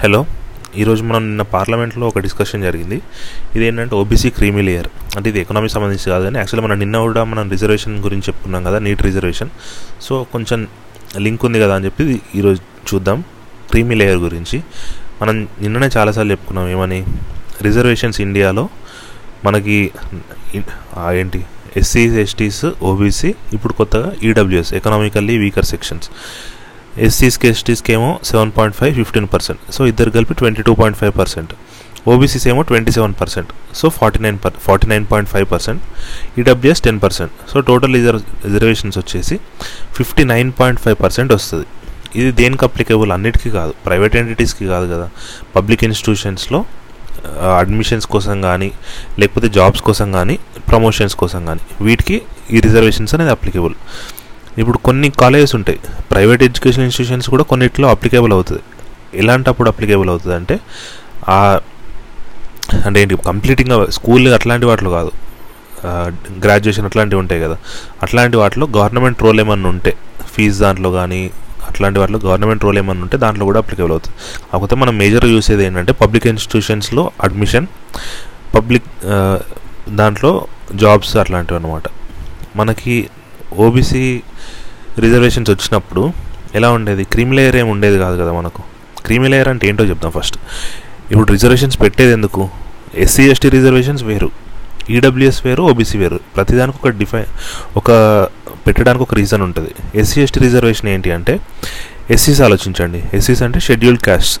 Hello ఈరోజు మనం నిన్న పార్లమెంట్లో ఒక డిస్కషన్ జరిగింది. ఇది ఏంటంటే ఓబీసీ క్రీమీ లేయర్. అంటే ఇది ఎకనామీ సంబంధించి కాదు కానీ యాక్చువల్లీ మనం నిన్న కూడా మనం రిజర్వేషన్ గురించి చెప్పుకున్నాం కదా నీట్ రిజర్వేషన్. సో కొంచెం లింక్ ఉంది కదా అని చెప్పి ఈరోజు చూద్దాం క్రీమీ లేయర్ గురించి. మనం నిన్ననే చాలాసార్లు చెప్పుకున్నాం ఏమని? రిజర్వేషన్స్ ఇండియాలో మనకి ఏంటి? ఎస్సీస్ ఎస్టీస్ ఓబీసీ ఇప్పుడు కొత్తగా ఈడబ్ల్యూఎస్ ఎకనామికల్లీ వీకర్ సెక్షన్స్ ఎస్సీస్కి ఎస్టీస్కి ఏమో seven point five fifteen percent so ఇద్దరు కలిపి twenty two point five percent OBCs ఏమో twenty seven percent so forty nine per forty nine point five percent EWS ten percent so total reservations వచ్చేసి fifty nine point five percent వస్తుంది. ఇది దేనికి applicable అన్నిటికీ కాదు. Private ఎంటిటీస్కి కాదు కదా. Public ఇన్స్టిట్యూషన్స్లో admissions కోసం కానీ లేకపోతే జాబ్స్ కోసం కానీ ప్రమోషన్స్ కోసం కానీ వీటికి ఈ రిజర్వేషన్స్ అనేది అప్లికేబుల్ ఇప్పుడు కొన్ని కాలేజెస్ ఉంటాయి. ప్రైవేట్ ఎడ్యుకేషన్ ఇన్స్టిట్యూషన్స్ కూడా కొన్నిట్లో అప్లికేబుల్ అవుతుంది. ఎలాంటప్పుడు అప్లికేబుల్ అవుతుంది అంటే ఆ అంటే ఏంటి కంప్లీటింగ్గా స్కూల్ అట్లాంటి వాటిలో కాదు. గ్రాడ్యుయేషన్ అట్లాంటివి ఉంటాయి కదా. అట్లాంటి వాటిలో గవర్నమెంట్ రోల్ ఏమన్నా ఉంటే ఫీజు దాంట్లో కానీ అట్లాంటి వాటిలో గవర్నమెంట్ రోల్ ఏమన్నా ఉంటే దాంట్లో కూడా అప్లికేబుల్ అవుతుంది. కాకపోతే మనం మేజర్ చూసేది ఏంటంటే పబ్లిక్ ఇన్స్టిట్యూషన్స్లో అడ్మిషన్ పబ్లిక్ దాంట్లో జాబ్స్ అట్లాంటివి అనమాట మనకి ఓబీసీ రిజర్వేషన్స్ వచ్చినప్పుడు ఎలా ఉండేది? క్రీమ్ లేయర్ ఏమి ఉండేది కాదు కదా మనకు. క్రిమిలేయర్ అంటే ఏంటో చెప్తాం ఫస్ట్ ఇప్పుడు రిజర్వేషన్స్ పెట్టేది ఎందుకు? ఎస్సీ ఎస్టీ రిజర్వేషన్స్ వేరు. ఈడబ్ల్యూఎస్ వేరు ఓబీసీ వేరు. ప్రతిదానికి ఒక డిఫై ఒక పెట్టడానికి ఒక రీజన్ ఉంటుంది. ఎస్సీ ఎస్టీ రిజర్వేషన్ ఏంటి అంటే ఎస్సీస్ ఆలోచించండి. ఎస్సీస్ అంటే షెడ్యూల్డ్ క్యాస్ట్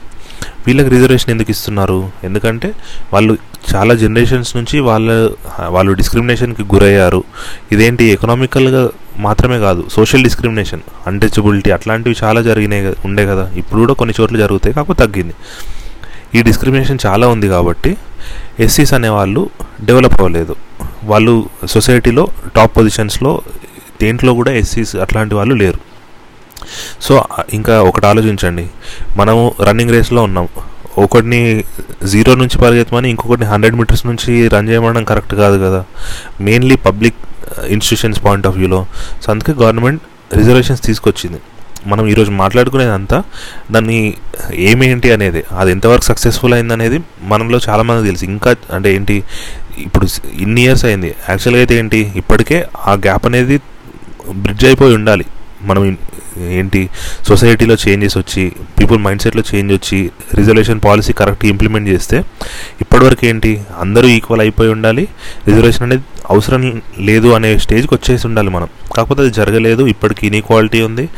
వీళ్ళకి రిజర్వేషన్ ఎందుకు ఇస్తున్నారు? ఎందుకంటే వాళ్ళు చాలా జనరేషన్స్ నుంచి వాళ్ళ వాళ్ళు డిస్క్రిమినేషన్కి గురయ్యారు. ఇదేంటి? ఎకనామికల్గా మాత్రమే కాదు సోషల్ డిస్క్రిమినేషన్ అన్టచబిలిటీ అట్లాంటివి చాలా జరిగినాయి ఉండే కదా. ఇప్పుడు కూడా కొన్ని చోట్ల జరుగుతాయి కాకపోతే తగ్గింది. ఈ డిస్క్రిమినేషన్ చాలా ఉంది కాబట్టి ఎస్సీస్ అనేవాళ్ళు డెవలప్ అవ్వలేదు. వాళ్ళు సొసైటీలో టాప్ పొజిషన్స్లో దేంట్లో కూడా ఎస్సీస్ అట్లాంటి వాళ్ళు లేరు. సో ఇంకా ఒకటి ఆలోచించండి. మనము రన్నింగ్ రేస్లో ఉన్నాం. ఒకటిని జీరో నుంచి పరిగెత్తమని ఇంకొకటిని హండ్రెడ్ మీటర్స్ నుంచి రన్ చేయమనడం కరెక్ట్ కాదు కదా. Mainly public institutions point of వ్యూలో సో అందుకే గవర్నమెంట్ రిజర్వేషన్స్ తీసుకొచ్చింది. మనం ఈరోజు మాట్లాడుకునేదంతా దాన్ని ఏమేంటి అనేది అది ఎంతవరకు సక్సెస్ఫుల్ అయింది అనేది మనలో చాలామంది తెలుసు. ఇంకా అంటే ఏంటి ఇప్పుడు ఇన్ని ఇయర్స్ అయింది. యాక్చువల్గా అయితే ఏంటి ఇప్పటికే ఆ గ్యాప్ అనేది బ్రిడ్జ్ అయిపోయి ఉండాలి. మనం ఏంటి సొసైటీలో చేంజెస్ వచ్చి పీపుల్ మైండ్ సెట్లో చేంజ్ వచ్చి రిజర్వేషన్ పాలసీ కరెక్ట్ ఇంప్లిమెంట్ చేస్తే ఇప్పటివరకు ఏంటి అందరూ ఈక్వల్ అయిపోయి ఉండాలి రిజర్వేషన్ అనేది అవసరం లేదు అనే స్టేజ్కి వచ్చేసి ఉండాలి మనం. కాకపోతే అది జరగలేదు ఇప్పటికీ ఇన్ఈక్వాలిటీ ఉంది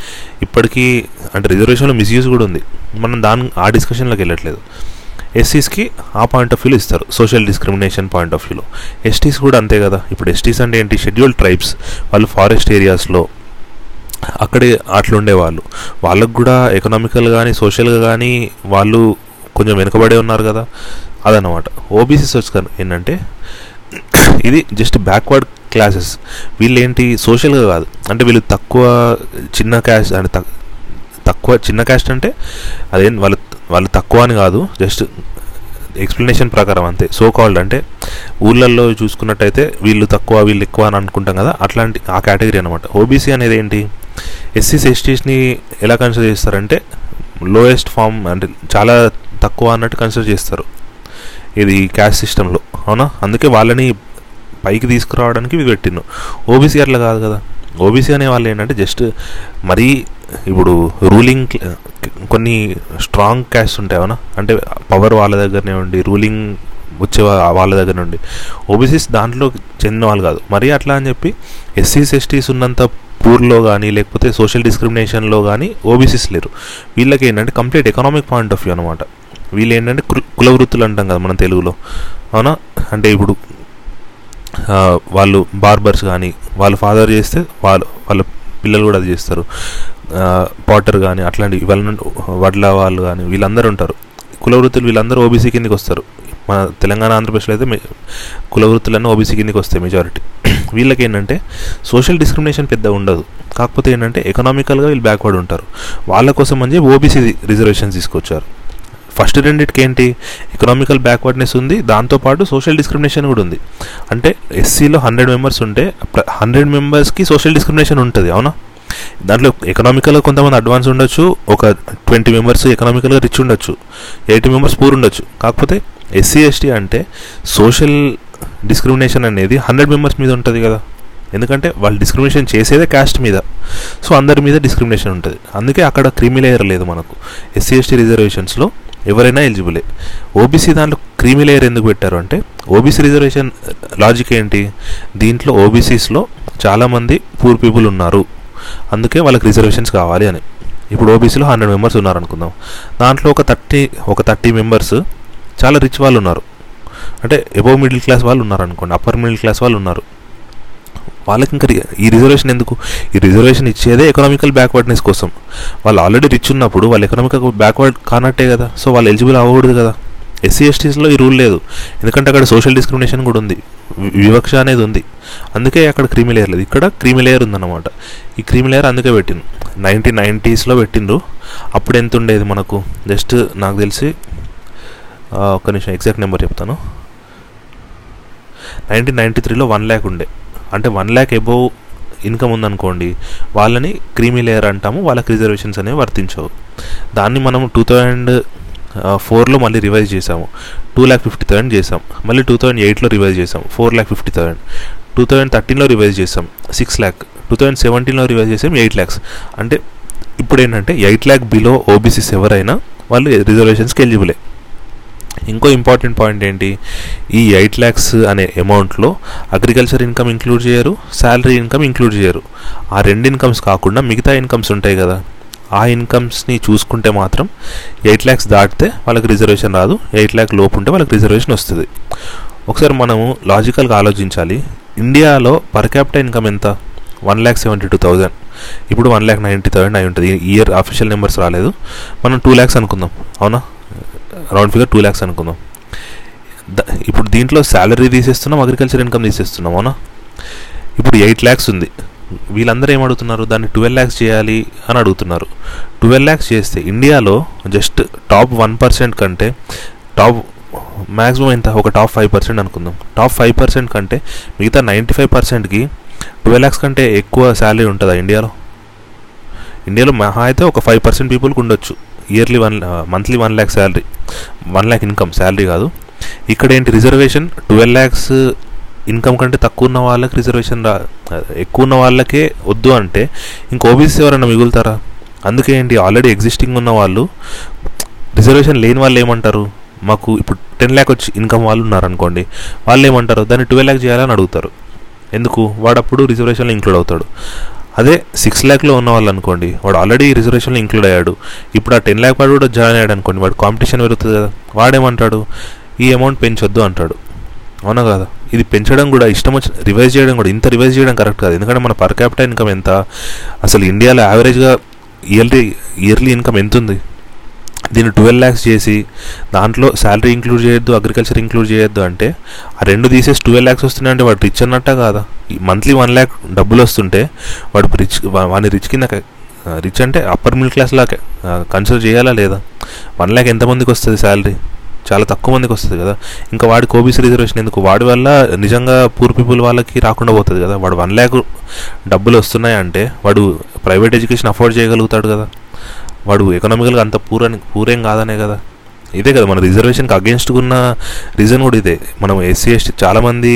ఇప్పటికీ అంటే రిజర్వేషన్లో మిస్యూజ్ కూడా ఉంది. మనం దాని ఆ డిస్కషన్లోకి వెళ్ళట్లేదు. ఎస్సీస్కి ఆ పాయింట్ ఆఫ్ వ్యూలో ఇస్తారు సోషల్ డిస్క్రిమినేషన్ పాయింట్ ఆఫ్ వ్యూలో ఎస్టీస్ కూడా అంతే కదా ఇప్పుడు ఎస్టీస్ అంటే ఏంటి షెడ్యూల్డ్ ట్రైబ్స్ వాళ్ళు ఫారెస్ట్ ఏరియాస్లో అక్కడే అట్లుండే వాళ్ళు వాళ్ళకు కూడా ఎకనామికల్ కానీ సోషల్గా కానీ వాళ్ళు కొంచెం వెనుకబడే ఉన్నారు కదా. అదనమాట ఓబీసీ వచ్చి ఏంటంటే ఇది జస్ట్ బ్యాక్వర్డ్ క్లాసెస్ వీళ్ళు ఏంటి సోషల్గా కాదు. అంటే వీళ్ళు తక్కువ చిన్న క్యాస్ట్ అంటే తక్- తక్కువ చిన్న క్యాస్ట్ అంటే అదేం వాళ్ళు వాళ్ళు తక్కువ అని కాదు. జస్ట్ ఎక్స్ప్లెనేషన్ ప్రకారం అంతే. సో కాల్డ్ అంటే ఊళ్ళల్లో చూసుకున్నట్టయితే వీళ్ళు తక్కువ వీళ్ళు ఎక్కువ అని అనుకుంటాం కదా. అట్లాంటి ఆ కేటగిరీ అనమాట ఓబీసీ అనేది ఏంటి? ఎస్సీస్ ఎస్టీస్ని ఎలా కన్సిడర్ చేస్తారంటే లోయెస్ట్ ఫామ్ అంటే చాలా తక్కువ అన్నట్టు కన్సిడర్ చేస్తారు. ఇది క్యాస్ట్ సిస్టంలో అవునా? అందుకే వాళ్ళని పైకి తీసుకురావడానికి ఇవి పెట్టిండు ఓబీసీ అట్లా కాదు కదా. ఓబీసీ అనే వాళ్ళు ఏంటంటే జస్ట్ మరీ ఇప్పుడు రూలింగ్ కొన్ని స్ట్రాంగ్ క్యాస్ట్ ఉంటాయి అవునా? అంటే పవర్ వాళ్ళ దగ్గరనే ఉండి రూలింగ్ వచ్చే వాళ్ళ దగ్గర నుండి ఓబీసీస్ దాంట్లో చెందిన వాళ్ళు కాదు. మరీ అట్లా అని చెప్పి ఎస్సీస్ ఎస్టీస్ ఉన్నంత పూర్లో కానీ లేకపోతే సోషల్ డిస్క్రిమినేషన్లో కానీ ఓబీసీస్ లేరు. వీళ్ళకి ఏంటంటే complete economic point of view అనమాట వీళ్ళు ఏంటంటే కుల వృత్తులు అంటాం కదా మన తెలుగులో. అవునా? అంటే ఇప్పుడు వాళ్ళు బార్బర్స్ కానీ వాళ్ళ ఫాదర్ చేస్తే వాళ్ళు వాళ్ళ పిల్లలు కూడా అది చేస్తారు. పాటర్ కానీ అట్లాంటివి వాళ్ళ వడ్ల వాళ్ళు కానీ వీళ్ళందరూ ఉంటారు. కుల వృత్తులు వీళ్ళందరూ ఓబీసీ కిందకి వస్తారు. మన తెలంగాణ ఆంధ్రప్రదేశ్లో అయితే కుల వృత్తులన్నీ ఓబీసీ కిందకి వస్తాయి మెజారిటీ. వీళ్ళకి ఏంటంటే సోషల్ డిస్క్రిమినేషన్ పెద్ద ఉండదు. కాకపోతే ఏంటంటే ఎకనామికల్గా వీళ్ళు బ్యాక్వర్డ్ ఉంటారు. వాళ్ళ కోసం అని చెప్పి ఓబీసీ రిజర్వేషన్స్ తీసుకొచ్చారు. ఫస్ట్ రెండిటికి ఏంటి? ఎకనామికల్ బ్యాక్వర్డ్నెస్ ఉంది. దాంతోపాటు సోషల్ డిస్క్రిమినేషన్ కూడా ఉంది. అంటే ఎస్సీలో హండ్రెడ్ మెంబర్స్ ఉంటే హండ్రెడ్ మెంబర్స్కి సోషల్ డిస్క్రిమినేషన్ ఉంటుంది అవునా? దాంట్లో ఎకనామికల్గా కొంతమంది అడ్వాన్స్ ఉండొచ్చు ఒక ట్వంటీ మెంబర్స్ ఎకనామికల్గా రిచ్ ఉండొచ్చు ఎయిటీ మెంబర్స్ పూర్ ఉండొచ్చు. కాకపోతే ఎస్సీ ఎస్టీ అంటే సోషల్ డిస్క్రిమినేషన్ అనేది హండ్రెడ్ మెంబర్స్ మీద ఉంటుంది కదా. ఎందుకంటే వాళ్ళు డిస్క్రిమినేషన్ చేసేదే క్యాస్ట్ మీద. సో అందరి మీద డిస్క్రిమినేషన్ ఉంటుంది. అందుకే అక్కడ క్రీమీ లేయర్ లేదు మనకు. ఎస్సీ ఎస్టీ రిజర్వేషన్స్లో ఎవరైనా ఎలిజిబులే ఓబీసీ దాంట్లో క్రీమీ లేయర్ ఎందుకు పెట్టారు అంటే ఓబీసీ రిజర్వేషన్ లాజిక్ ఏంటి? దీంట్లో ఓబీసీస్లో చాలామంది పూర్ పీపుల్ ఉన్నారు. అందుకే వాళ్ళకి రిజర్వేషన్స్ కావాలి అని. ఇప్పుడు ఓబీసీలో హండ్రెడ్ మెంబర్స్ ఉన్నారనుకుందాం. దాంట్లో ఒక థర్టీ ఒక థర్టీ మెంబర్స్ చాలా రిచ్ వాళ్ళు ఉన్నారు. అంటే ఎబోవ్ మిడిల్ క్లాస్ వాళ్ళు ఉన్నారు అనుకోండి అప్పర్ మిడిల్ క్లాస్ వాళ్ళు ఉన్నారు. వాళ్ళకి ఇంకా ఈ రిజర్వేషన్ ఎందుకు? ఈ రిజర్వేషన్ ఇచ్చేదే ఎకనామికల్ బ్యాక్వర్డ్నెస్ కోసం. వాళ్ళు ఆల్రెడీ రిచ్ ఉన్నప్పుడు వాళ్ళు ఎకనామికల్ బ్యాక్వర్డ్ కానట్టే కదా. సో వాళ్ళు ఎలిజిబుల్ అవ్వకూడదు కదా. ఎస్సీ ఎస్టీస్లో ఈ రూల్ లేదు. ఎందుకంటే అక్కడ సోషల్ డిస్క్రిమినేషన్ కూడా ఉంది. వి- వివక్ష అనేది ఉంది. అందుకే అక్కడ క్రీమీ లేయర్ లేదు. ఇక్కడ క్రీమీ లేయర్ ఉందన్నమాట. ఈ క్రీమీ లేయర్ అందుకే పెట్టింది నైన్టీన్ నైంటీస్లో పెట్టిండ్రు. అప్పుడు ఎంత ఉండేది మనకు? జస్ట్ నాకు తెలిసి ఒక నిమిషం ఎగ్జాక్ట్ నెంబర్ చెప్తాను. నైన్టీన్ నైంటీ త్రీలో వన్ ల్యాక్ ఉండే. అంటే వన్ ల్యాక్ ఎబోవ్ ఇన్కమ్ ఉందనుకోండి వాళ్ళని క్రీమీ లేయర్ అంటాము వాళ్ళకి రిజర్వేషన్స్ అనేవి వర్తించవు. దాన్ని మనం టూ థౌజండ్ ఫోర్లో మళ్ళీ రివైజ్ చేసాము టూ ల్యాక్ ఫిఫ్టీ థౌసండ్ చేసాం మళ్ళీ టూ థౌజండ్ ఎయిట్లో రివైజ్ చేసాం four lakh fifty thousand two thousand థర్టీన్లో revise చేసాం సిక్స్ ల్యాక్ టూ థౌజండ్ సెవెంటీన్లో రివైజ్ చేసాం ఎయిట్ ల్యాక్స్ అంటే ఇప్పుడు ఏంటంటే ఎయిట్ ల్యాక్ బిలో ఓబీసీస్ ఎవరైనా వాళ్ళు రిజర్వేషన్స్కి ఎలిజిబులే ఇంకో ఇంపార్టెంట్ పాయింట్ ఏంటి? ఈ ఎయిట్ ల్యాక్స్ అనే అమౌంట్లో అగ్రికల్చర్ ఇన్కమ్ ఇంక్లూడ్ చేయరు శాలరీ ఇన్కమ్ ఇంక్లూడ్ చేయరు. ఆ రెండు ఇన్కమ్స్ కాకుండా మిగతా ఇన్కమ్స్ ఉంటాయి కదా. ఆ ఇన్కమ్స్ని చూసుకుంటే మాత్రం ఎయిట్ ల్యాక్స్ దాటితే వాళ్ళకి రిజర్వేషన్ రాదు ఎయిట్ ల్యాక్ లోపు ఉంటే వాళ్ళకి రిజర్వేషన్ వస్తుంది. ఒకసారి మనము లాజికల్గా ఆలోచించాలి. ఇండియాలో పర్ క్యాపిటల్ ఇన్కమ్ ఎంత? One lakh seventy two thousand. ఇప్పుడు వన్ ల్యాక్ నైంటీ థౌసండ్ అయి ఉంటుంది. ఇయర్ అఫీషియల్ నెంబర్స్ రాలేదు. మనం టూ ల్యాక్స్ అనుకుందాం. అవునా? రౌండ్ ఫిగర్ టూ ల్యాక్స్ అనుకుందాం. ఇప్పుడు దీంట్లో శాలరీ తీసేస్తున్నాం అగ్రికల్చర్ ఇన్కమ్ తీసేస్తున్నాం అవునా? ఇప్పుడు ఎయిట్ ల్యాక్స్ ఉంది. వీళ్ళందరూ ఏం అడుగుతున్నారు? దాన్ని ట్వెల్వ్ ల్యాక్స్ చేయాలి అని అడుగుతున్నారు. ట్వెల్వ్ ల్యాక్స్ చేస్తే ఇండియాలో జస్ట్ టాప్ వన్ పర్సెంట్ కంటే టాప్ మ్యాక్సిమం ఎంత? ఒక టాప్ ఫైవ్ పర్సెంట్ అనుకుందాం. టాప్ ఫైవ్ పర్సెంట్ కంటే మిగతా నైంటీ ఫైవ్ పర్సెంట్కి ట్వెల్వ్ ల్యాక్స్ కంటే ఎక్కువ శాలరీ ఉంటుందా ఇండియాలో? ఇండియాలో మహా అయితే ఒక ఫైవ్ పర్సెంట్ పీపుల్కి ఉండొచ్చు. Yearly one monthly one lakh salary one lakh income salary కాదు. ఇక్కడ ఏంటి రిజర్వేషన్ ట్వెల్వ్ ల్యాక్స్ ఇన్కమ్ కంటే తక్కువ ఉన్న వాళ్ళకి రిజర్వేషన్ రా uh, ఎక్కువ ఉన్న వాళ్ళకే వద్దు అంటే ఇంక ఓబీసీ ఎవరైనా మిగులుతారా? అందుకే ఏంటి ఆల్రెడీ ఎగ్జిస్టింగ్ ఉన్న వాళ్ళు రిజర్వేషన్ లేని వాళ్ళు ఏమంటారు? మాకు ఇప్పుడు టెన్ ల్యాక్ వచ్చి ఇన్కమ్ వాళ్ళు ఉన్నారనుకోండి వాళ్ళు ఏమంటారు? దాన్ని ట్వెల్వ్ ల్యాక్ చేయాలని అడుగుతారు. ఎందుకు? వాడప్పుడు రిజర్వేషన్లో ఇంక్లూడ్ అవుతాడు. అదే సిక్స్ ల్యాక్లో ఉన్న వాళ్ళు అనుకోండి వాడు ఆల్రెడీ రిజర్వేషన్లో ఇంక్లూడ్ అయ్యాడు. ఇప్పుడు ఆ టెన్ ల్యాక్ వాడు కూడా జాయిన్ అయ్యాడు అనుకోండి వాడు కాంపిటీషన్ పెరుగుతుంది కదా వాడేమంటాడు? ఈ అమౌంట్ పెంచొద్దు అంటాడు. అవునా కదా? ఇది పెంచడం కూడా ఇష్టం వచ్చిన రివైజ్ చేయడం కూడా ఇంత రివైజ్ చేయడం కరెక్ట్ కాదు. ఎందుకంటే మన పర్ క్యాపిటల్ ఇన్కమ్ ఎంత? అసలు ఇండియాలో యావరేజ్గా ఇయర్లీ ఇయర్లీ ఇన్కమ్ ఎంత ఉంది దీన్ని ట్వెల్వ్ ల్యాక్స్ చేసి దాంట్లో శాలరీ ఇంక్లూడ్ చేయొద్దు అగ్రికల్చర్ ఇంక్లూడ్ చేయొద్దు అంటే ఆ రెండు తీసేసి ట్వెల్వ్ ల్యాక్స్ వస్తున్నాయంటే వాడు రిచ్ అన్నట్ట కాదా? మంత్లీ వన్ ల్యాక్ డబ్బులు వస్తుంటే వాడు రిచ్ వాడిని రిచ్ కింద రిచ్ అంటే అప్పర్ మిడిల్ క్లాస్ లాగా కన్సిడర్ చేయాలా లేదా? వన్ ల్యాక్ ఎంతమందికి వస్తుంది శాలరీ? చాలా తక్కువ మందికి వస్తుంది కదా. ఇంకా వాడికి ఓబీసీ రిజర్వేషన్ ఎందుకు? వాడి వల్ల నిజంగా పూర్ పీపుల్ వాళ్ళకి రాకుండా పోతుంది కదా. వాడు వన్ ల్యాక్ డబ్బులు వస్తున్నాయి అంటే వాడు ప్రైవేట్ ఎడ్యుకేషన్ అఫోర్డ్ చేయగలుగుతాడు కదా. వాడు ఎకనామికల్గా అంత పూర్ అని పూరేం కాదనే కదా. ఇదే కదా మన రిజర్వేషన్కి అగేన్స్ట్గా ఉన్న రీజన్ కూడా ఇదే. మనం ఎస్సీ ఎస్టీ చాలామంది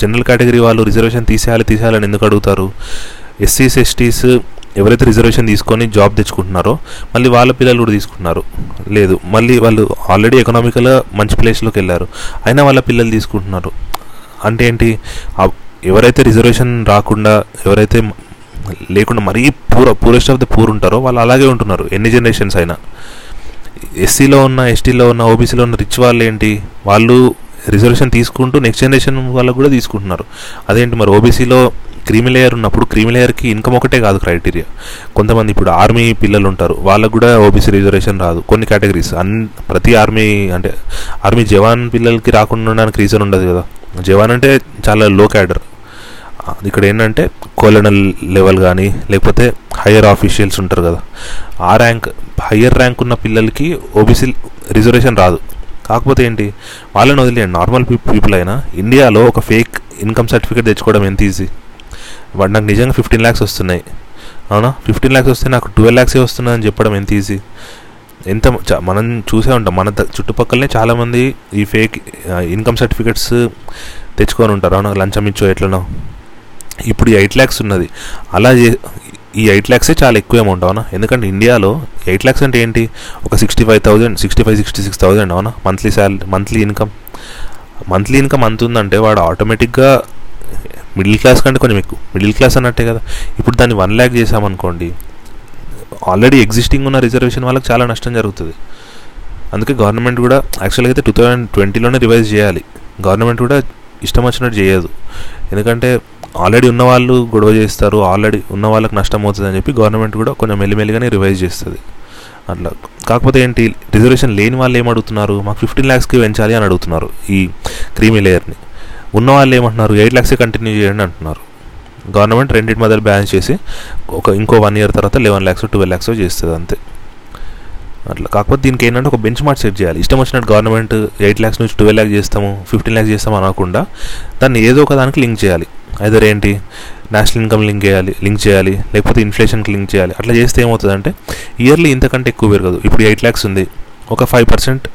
జనరల్ కేటగిరీ వాళ్ళు రిజర్వేషన్ తీసేయాలి తీసేయాలని ఎందుకు అడుగుతారు? ఎస్సీస్ ఎస్టీస్ ఎవరైతే రిజర్వేషన్ తీసుకొని జాబ్ తెచ్చుకుంటున్నారో మళ్ళీ వాళ్ళ పిల్లలు కూడా తీసుకుంటున్నారు. లేదు మళ్ళీ వాళ్ళు ఆల్రెడీ ఎకనామికల్గా మంచి ప్లేస్లోకి వెళ్ళారు. అయినా వాళ్ళ పిల్లలు తీసుకుంటున్నారు. అంటే ఏంటి? ఎవరైతే రిజర్వేషన్ రాకుండా ఎవరైతే లేకుండా మరీ పూర పూరెస్ట్ ఆఫ్ ద పూర్ ఉంటారో వాళ్ళు అలాగే ఉంటున్నారు. ఎన్ని జనరేషన్స్ అయినా. ఎస్సీలో ఉన్న ఎస్టీలో ఉన్న ఓబీసీలో ఉన్న రిచ్ వాళ్ళు ఏంటి? వాళ్ళు రిజర్వేషన్ తీసుకుంటూ నెక్స్ట్ జనరేషన్ వాళ్ళకు కూడా తీసుకుంటున్నారు. అదేంటి మరి ఓబీసీలో క్రీమీ లేయర్ ఉన్నప్పుడు క్రీమీ లేయర్కి ఇన్కమ్ ఒకటే కాదు క్రైటీరియా కొంతమంది ఇప్పుడు ఆర్మీ పిల్లలు ఉంటారు. వాళ్ళకు కూడా ఓబీసీ రిజర్వేషన్ రాదు. కొన్ని కేటగిరీస్ అన్ ప్రతి ఆర్మీ అంటే ఆర్మీ జవాన్ పిల్లలకి రాకుండా ఉండడానికి రీజన్ ఉండదు కదా. జవాన్ అంటే చాలా లో క్యాడర్ ఇక్కడ ఏంటంటే కోలనల్ లెవెల్ కానీ లేకపోతే హయ్యర్ ఆఫీషియల్స్ ఉంటారు కదా. ఆ ర్యాంక్ హయ్యర్ ర్యాంక్ ఉన్న పిల్లలకి ఓబీసీ రిజర్వేషన్ రాదు. కాకపోతే ఏంటి వాళ్ళని వదిలేయండి. నార్మల్ పీపుల్ అయినా ఇండియాలో ఒక ఫేక్ ఇన్కమ్ సర్టిఫికేట్ తెచ్చుకోవడం ఎంత ఈజీ వాడు నాకు నిజంగా ఫిఫ్టీన్ ల్యాక్స్ వస్తున్నాయి. అవునా? ఫిఫ్టీన్ ల్యాక్స్ వస్తే నాకు ట్వెల్వ్ ల్యాక్సే వస్తుందని చెప్పడం ఎంత ఈజీ ఎంత మనం చూసే ఉంటాం. మన చుట్టుపక్కలనే చాలామంది ఈ ఫేక్ ఇన్కమ్ సర్టిఫికెట్స్ తెచ్చుకొని ఉంటారు. అవునా? లంచం ఇచ్చో ఎట్లనో. ఇప్పుడు ఈ ఎయిట్ ల్యాక్స్ ఉన్నది. అలా ఈ ఎయిట్ ల్యాక్సే చాలా ఎక్కువ అమౌంట్ అవునా? ఎందుకంటే ఇండియాలో ఎయిట్ ల్యాక్స్ అంటే ఏంటి? ఒక sixty five thousand sixty five sixty six thousand అవునా? Monthly salary monthly income monthly income అంత ఉందంటే వాడు ఆటోమేటిక్గా మిడిల్ క్లాస్ కంటే కొంచెం ఎక్కువ. మిడిల్ క్లాస్ అన్నట్టే కదా. ఇప్పుడు దాన్ని వన్ ల్యాక్ చేసామనుకోండి ఆల్రెడీ ఎగ్జిస్టింగ్ ఉన్న రిజర్వేషన్ వాళ్ళకి చాలా నష్టం జరుగుతుంది. అందుకే గవర్నమెంట్ కూడా యాక్చువల్గా అయితే టూ థౌజండ్ ట్వంటీలోనే రివైజ్ చేయాలి. గవర్నమెంట్ కూడా ఇష్టం వచ్చినట్టు చేయదు. ఎందుకంటే ఆల్రెడీ ఉన్న వాళ్ళు గొడవ చేస్తారు ఆల్రెడీ ఉన్న వాళ్ళకి నష్టం అవుతుంది అని చెప్పి గవర్నమెంట్ కూడా కొంచెం మెల్లిమెల్లిగానే రివైజ్ చేస్తుంది. అట్లా. కాకపోతే ఏంటి రిజర్వేషన్ లేని వాళ్ళు ఏమడుగుతున్నారు మాకు ఫిఫ్టీన్ ల్యాక్స్కి పెంచాలి అని అడుగుతున్నారు ఈ క్రీమీ లేయర్ని. ఉన్న వాళ్ళు ఏమంటున్నారు? ఎయిట్ ల్యాక్సే కంటిన్యూ చేయండి అంటున్నారు. గవర్నమెంట్ రెండింటి మధ్యలో బ్యాలెన్స్ చేసి ఒక ఇంకో వన్ ఇయర్ తర్వాత లెవెన్ ల్యాక్స్ ట్వెల్వ్ ల్యాక్స్ చేస్తుంది అంతే. అట్లా. కాకపోతే దీనికి ఏంటంటే ఒక బెంచ్ మార్క్ సెట్ చేయాలి. ఇష్టం వచ్చినట్టు గవర్నమెంట్ ఎయిట్ ల్యాక్స్ నుంచి ట్వెల్వ్ ల్యాక్స్ చేస్తాము ఫిఫ్టీన్ ల్యాక్స్ చేస్తాము అనకుండా దాన్ని ఏదో ఒక దానికి లింక్ చేయాలి. ఐదర్ ఏంటి నేషనల్ ఇన్కమ్ లింక్ చేయాలి లింక్ చేయాలి లేకపోతే ఇన్ఫ్లేషన్కి లింక్ చేయాలి. అట్లా చేస్తే ఏమవుతుందంటే ఇయర్లీ ఇంతకంటే ఎక్కువ పెరగదు. ఇప్పుడు ఎయిట్ ల్యాక్స్ ఉంది. ఒక five percent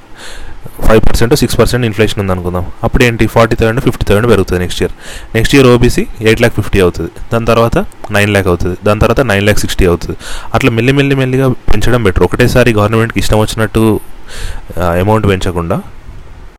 five percent six percent inflation ఉంది అనుకుందాం అప్పుడు ఏంటి ఫార్టీ థౌసండ్ ఫిఫ్టీ థౌసండ్ పెరుగుతుంది next year next year OBC eight lakh fifty అవుతుంది. దాని తర్వాత నైన్ ల్యాక్ అవుతుంది. దాని తర్వాత నైన్ ల్యాక్ సిక్స్టీ అవుతుంది. అట్లా మెల్లి మెల్లి మెల్లిగా పెంచడం బెటర్ ఒకటేసారి గవర్నమెంట్కి ఇష్టం వచ్చినట్టు అమౌంట్ పెంచకుండా